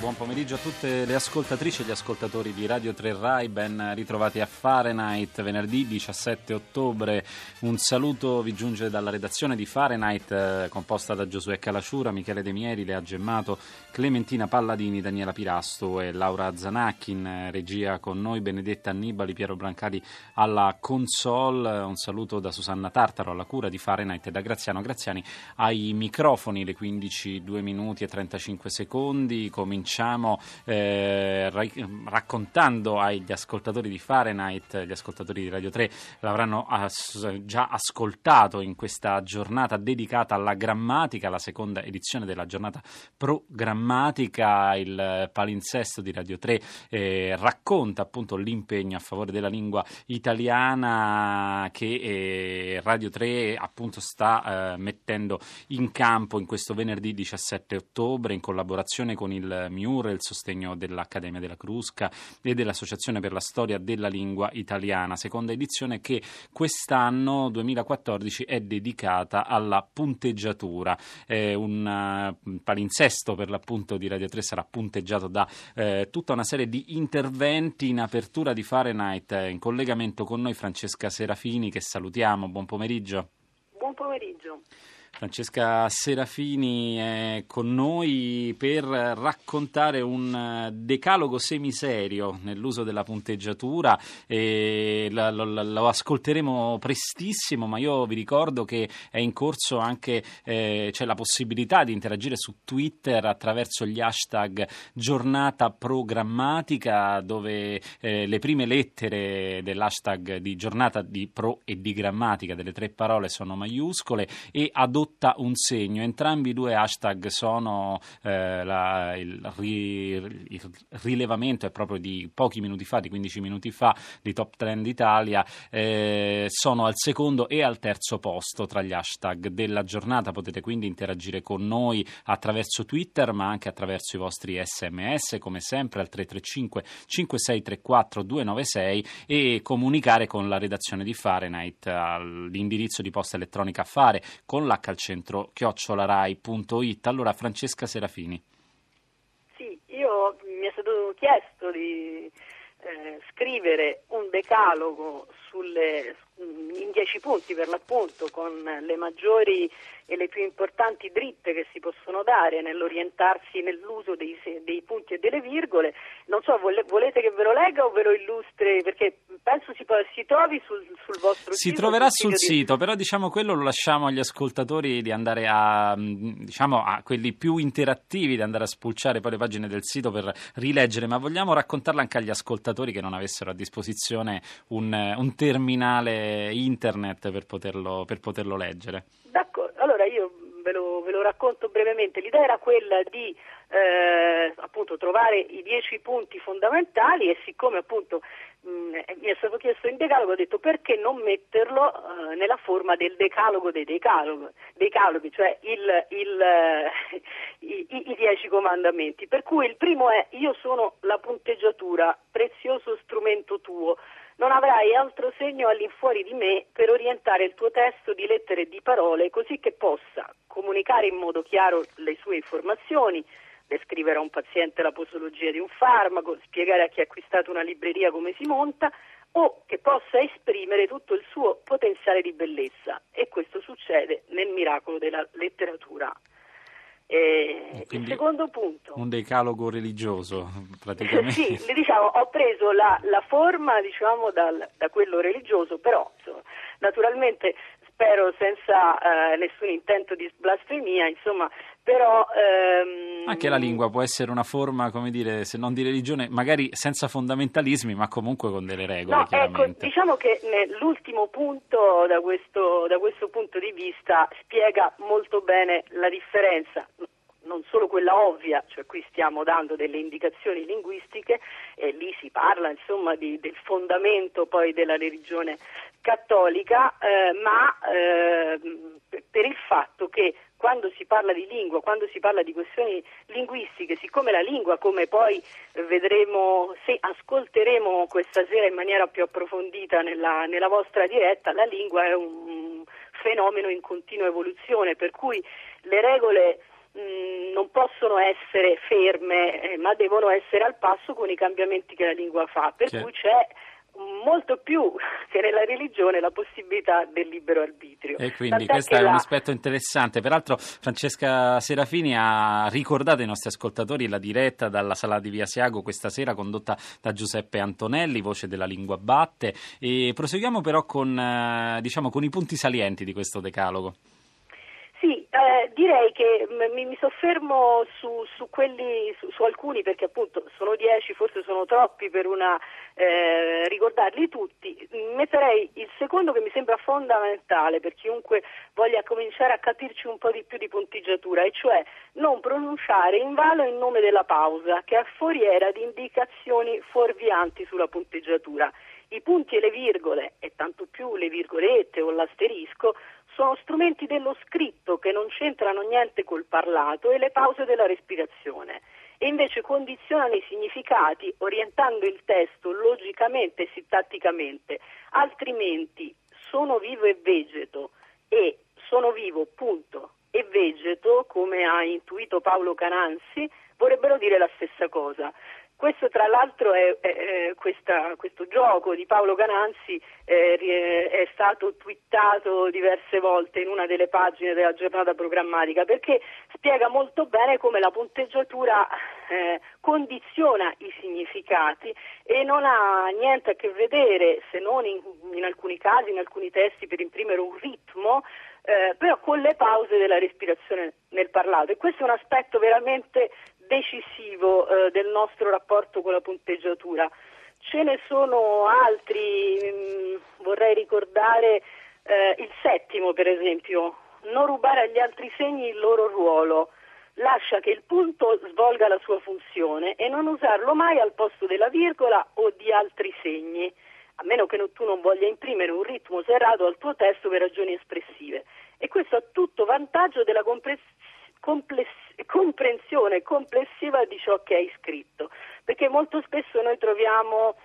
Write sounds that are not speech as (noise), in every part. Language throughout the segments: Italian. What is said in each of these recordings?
Buon pomeriggio a tutte le ascoltatrici e gli ascoltatori di Radio 3 Rai, ben ritrovati a Fahrenheit, venerdì 17 ottobre. Un saluto vi giunge dalla redazione di Fahrenheit, eh, composta da Giosuè Calasciura, Michele De Mieri, Lea Gemmato, Clementina Palladini, Daniela Pirasto e Laura Zanacchi in eh, regia con noi, Benedetta Annibali, Piero Brancali alla console. Un saluto da Susanna Tartaro alla cura di Fahrenheit e da Graziano Graziani ai microfoni, le 15, 2 minuti e 35 secondi. Cominciamo cominciamo eh, raccontando agli ascoltatori di Fahrenheit, gli ascoltatori di Radio 3 l'avranno as- già ascoltato in questa giornata dedicata alla grammatica, la seconda edizione della giornata programmatica. Il palinsesto di Radio 3 eh, racconta appunto l'impegno a favore della lingua italiana che eh, Radio 3 appunto sta eh, mettendo in campo in questo venerdì 17 ottobre in collaborazione con il MIUR, il sostegno dell'Accademia della Crusca e dell'Associazione per la Storia della Lingua Italiana, seconda edizione che quest'anno 2014 è dedicata alla punteggiatura. Eh, un palinsesto per l'appunto di Radio 3 sarà punteggiato da eh, tutta una serie di interventi in apertura di Fahrenheit. In collegamento con noi Francesca Serafini che salutiamo, buon pomeriggio. Buon pomeriggio. Francesca Serafini è con noi per raccontare un eh, decalogo semiserio nell'uso della punteggiatura lo, lo, lo, ascolteremo prestissimo, ma io vi ricordo che è in corso anche eh, c'è la possibilità di interagire su Twitter attraverso gli hashtag giornata programmatica dove eh, le prime lettere dell'hashtag di giornata di pro e di grammatica delle tre parole sono maiuscole e adotta adotta un segno. Entrambi i due hashtag sono eh, la, il, il, rilevamento è proprio di pochi minuti fa, di 15 minuti fa, di Top Trend Italia. Eh, sono al secondo e al terzo posto tra gli hashtag della giornata. Potete quindi interagire con noi attraverso Twitter, ma anche attraverso i vostri sms, come sempre al 335 5634 296 e comunicare con la redazione di Fahrenheit all'indirizzo di posta elettronica fare con l'H al centro chiocciolarai.it. Allora Francesca Serafini. Sì, io mi è stato chiesto di eh, scrivere un decalogo sulle, in dieci punti per l'appunto con le maggiori e le più importanti dritte che si possono dare nell'orientarsi nell'uso dei, dei punti e delle virgole. Non so, volete che ve lo legga o ve lo illustri? Perché penso si, si trovi sul, sul, vostro si sito. Si troverà sul di... sito, però diciamo quello lo lasciamo agli ascoltatori di andare a, diciamo, a quelli più interattivi, di andare a spulciare poi le pagine del sito per rileggere, ma vogliamo raccontarla anche agli ascoltatori che non avessero a disposizione un, un terminale internet per poterlo, per poterlo leggere. D'accordo, allora io ve lo, lo racconto brevemente. L'idea era quella di eh, appunto trovare i dieci punti fondamentali e siccome appunto mh, mm, mi è stato chiesto in decalogo ho detto perché non metterlo eh, nella forma del decalogo dei decaloghi cioè il, il, eh, (laughs) i, i, i dieci comandamenti. Per cui il primo è io sono la punteggiatura, prezioso strumento tuo non avrai altro segno all'infuori di me per orientare il tuo testo di lettere e di parole così che possa comunicare in modo chiaro le sue informazioni, descrivere a un paziente la posologia di un farmaco, spiegare a chi ha acquistato una libreria come si monta o che possa esprimere tutto il suo potenziale di bellezza e questo succede nel miracolo della letteratura. Eh, il secondo punto. Un decalogo religioso, (laughs) praticamente. sì, diciamo, ho preso la, la forma diciamo, dal, da quello religioso, però insomma, naturalmente spero senza eh, nessun intento di blasfemia, insomma, però... Ehm... Anche la lingua può essere una forma, come dire, se non di religione, magari senza fondamentalismi, ma comunque con delle regole, no, ecco, diciamo che l'ultimo punto, da questo, da questo punto di vista, spiega molto bene la differenza non solo quella ovvia, cioè qui stiamo dando delle indicazioni linguistiche e lì si parla insomma di, del fondamento poi della religione cattolica, eh, ma eh, per il fatto che quando si parla di lingua, quando si parla di questioni linguistiche, siccome la lingua, come poi vedremo, se ascolteremo questa sera in maniera più approfondita nella, nella vostra diretta, la lingua è un fenomeno in continua evoluzione, per cui le regole mh, non possono essere ferme, eh, ma devono essere al passo con i cambiamenti che la lingua fa, per cui c'è molto più (laughs) che nella religione la possibilità del libero arbitrio. E quindi Tant'è questo è la... un aspetto interessante. Peraltro Francesca Serafini ha ricordato ai nostri ascoltatori la diretta dalla sala di Via Siago questa sera condotta da Giuseppe Antonelli, voce della lingua batte. E proseguiamo però con, eh, diciamo, con i punti salienti di questo decalogo. Sì, eh, direi che mi, mi soffermo su, su, quelli, su, su, alcuni perché appunto sono dieci, forse sono troppi per una, eh, ricordarli tutti. Metterei il secondo che mi sembra fondamentale per chiunque voglia cominciare a capirci un po' di più di punteggiatura, e cioè non pronunciare in vano il nome della pausa che è foriera di indicazioni fuorvianti sulla punteggiatura. I punti e le virgole, e tanto più le virgolette o l'asterisco, sono strumenti dello scritto che non c'entrano niente col parlato e le pause della respirazione. E invece condizionano i significati orientando il testo logicamente e sintatticamente, altrimenti sono vivo e vegeto. E sono vivo punto e vegeto, come ha intuito Paolo Cananzi, vorrebbero dire la stessa cosa. Questo tra l'altro è, è, è questa, questo gioco di Paolo Cananzi è, è stato twittato diverse volte in una delle pagine della giornata programmatica perché spiega molto bene come la punteggiatura eh, condiziona i significati e non ha niente a che vedere, se non in, in alcuni casi, in alcuni testi, per imprimere un ritmo, eh, però con le pause della respirazione nel parlato. E questo è un aspetto veramente decisivo eh, del nostro rapporto con la punteggiatura. Ce ne sono altri, mh, mm, vorrei ricordare eh, il settimo per esempio, non rubare agli altri segni il loro ruolo, lascia che il punto svolga la sua funzione e non usarlo mai al posto della virgola o di altri segni, a meno che tu non voglia imprimere un ritmo serrato al tuo testo per ragioni espressive. E questo a tutto vantaggio della comprensione compless- comprensione complessiva di ciò che hai scritto, perché molto spesso noi troviamo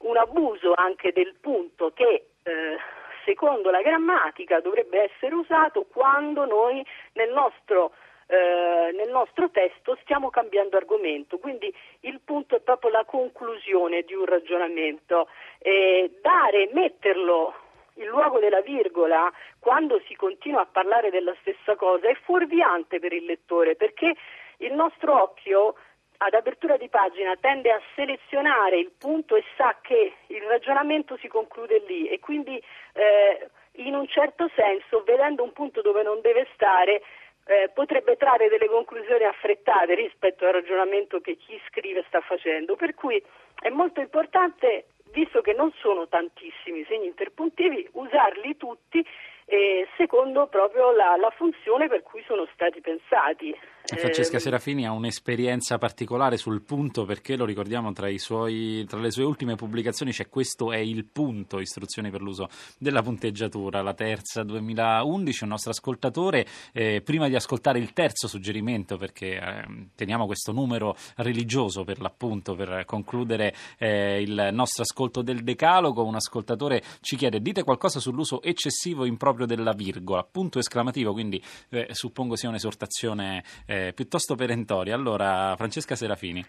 un abuso anche del punto che eh, secondo la grammatica dovrebbe essere usato quando noi nel nostro, eh, nel nostro testo stiamo cambiando argomento, quindi il punto è proprio la conclusione di un ragionamento, eh, dare, metterlo il luogo della virgola, quando si continua a parlare della stessa cosa, è fuorviante per il lettore perché il nostro occhio ad apertura di pagina tende a selezionare il punto e sa che il ragionamento si conclude lì e quindi eh, in un certo senso vedendo un punto dove non deve stare eh, potrebbe trarre delle conclusioni affrettate rispetto al ragionamento che chi scrive sta facendo. Per cui è molto importante visto che non sono tantissimi segni interpuntivi, usarli tutti eh, secondo proprio la, la, funzione per cui sono stati pensati. Francesca eh, Serafini ha un'esperienza particolare sul punto perché lo ricordiamo tra, suoi, tra, le sue ultime pubblicazioni c'è questo è il punto, istruzioni per l'uso della punteggiatura, la terza 2011, un nostro ascoltatore, eh, prima di ascoltare il terzo suggerimento perché eh, teniamo questo numero religioso per l'appunto per concludere eh, il nostro ascolto del decalogo, un ascoltatore ci chiede dite qualcosa sull'uso eccessivo improprio proprio della virgola, punto esclamativo, quindi eh, suppongo sia un'esortazione eh, piuttosto perentoria. Allora, Francesca Serafini.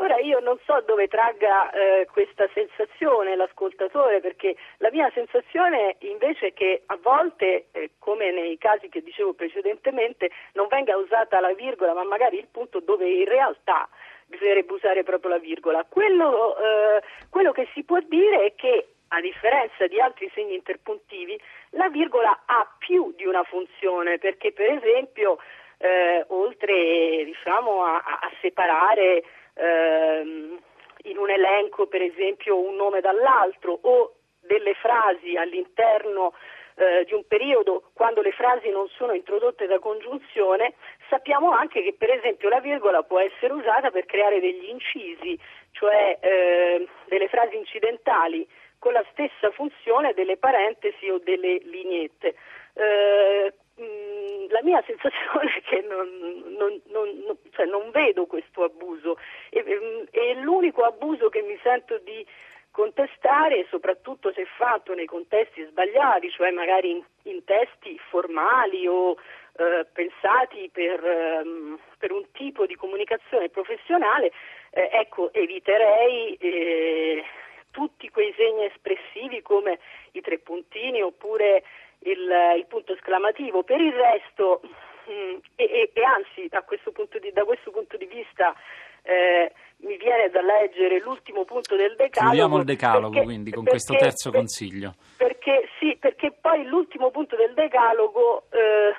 Ora io non so dove tragga eh, questa sensazione l'ascoltatore, perché la mia sensazione invece è che a volte, eh, come nei casi che dicevo precedentemente, non venga usata la virgola, ma magari il punto dove in realtà bisognerebbe usare proprio la virgola. Quello, eh, quello che si può dire è che a differenza di altri segni interpuntivi, la virgola ha più di una funzione perché per esempio eh, oltre diciamo, a, a, separare ehm, in un elenco per esempio un nome dall'altro o delle frasi all'interno eh, di un periodo quando le frasi non sono introdotte da congiunzione, sappiamo anche che per esempio la virgola può essere usata per creare degli incisi, cioè eh, delle frasi incidentali con la stessa funzione delle parentesi o delle lineette. Eh, mm, la mia sensazione (laughs) è che non, non, non, cioè non vedo questo abuso. E, e, l'unico abuso che mi sento di contestare, soprattutto se fatto nei contesti sbagliati, cioè magari in, in testi formali o eh, pensati per, ehm, per, un tipo di comunicazione professionale, eh, ecco, eviterei eh, tutti quei segni espressivi come i tre puntini oppure il, il punto esclamativo. Per il resto, mh, mm, e, e, anzi, questo di, da questo punto di vista, eh, mi viene da leggere l'ultimo punto del decalogo. Chiudiamo il decalogo perché, quindi con perché, questo terzo consiglio. Perché sì, perché poi l'ultimo punto del decalogo eh,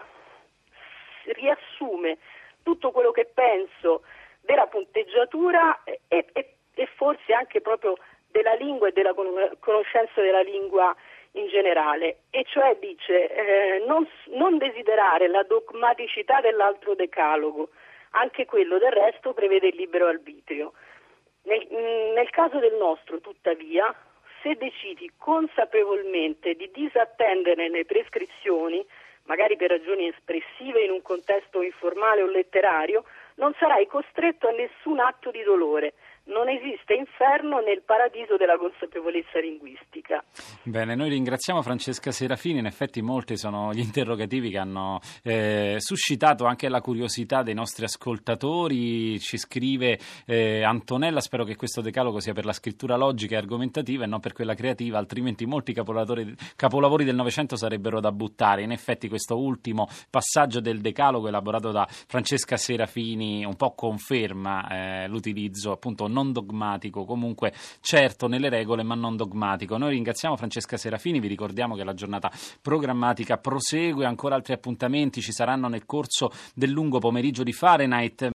riassume tutto quello che penso della punteggiatura e, e, e forse anche proprio della lingua e della conoscenza della lingua in generale, e cioè dice eh, non, non desiderare la dogmaticità dell'altro decalogo, anche quello del resto prevede il libero arbitrio. Nel, mm, nel caso del nostro, tuttavia, se decidi consapevolmente di disattendere le prescrizioni, magari per ragioni espressive in un contesto informale o letterario, non sarai costretto a nessun atto di dolore, non esiste inferno nel paradiso della consapevolezza linguistica. Bene, noi ringraziamo Francesca Serafini, in effetti molti sono gli interrogativi che hanno eh, suscitato anche la curiosità dei nostri ascoltatori, ci scrive eh, Antonella, spero che questo decalogo sia per la scrittura logica e argomentativa e non per quella creativa, altrimenti molti capolavori del Novecento sarebbero da buttare. In effetti questo ultimo passaggio del decalogo elaborato da Francesca Serafini un po' conferma eh, l'utilizzo appunto non dogmatico, comunque certo nelle regole ma non dogmatico. Noi ringraziamo Francesca Serafini, vi ricordiamo che la giornata programmatica prosegue, ancora altri appuntamenti ci saranno nel corso del lungo pomeriggio di Fahrenheit.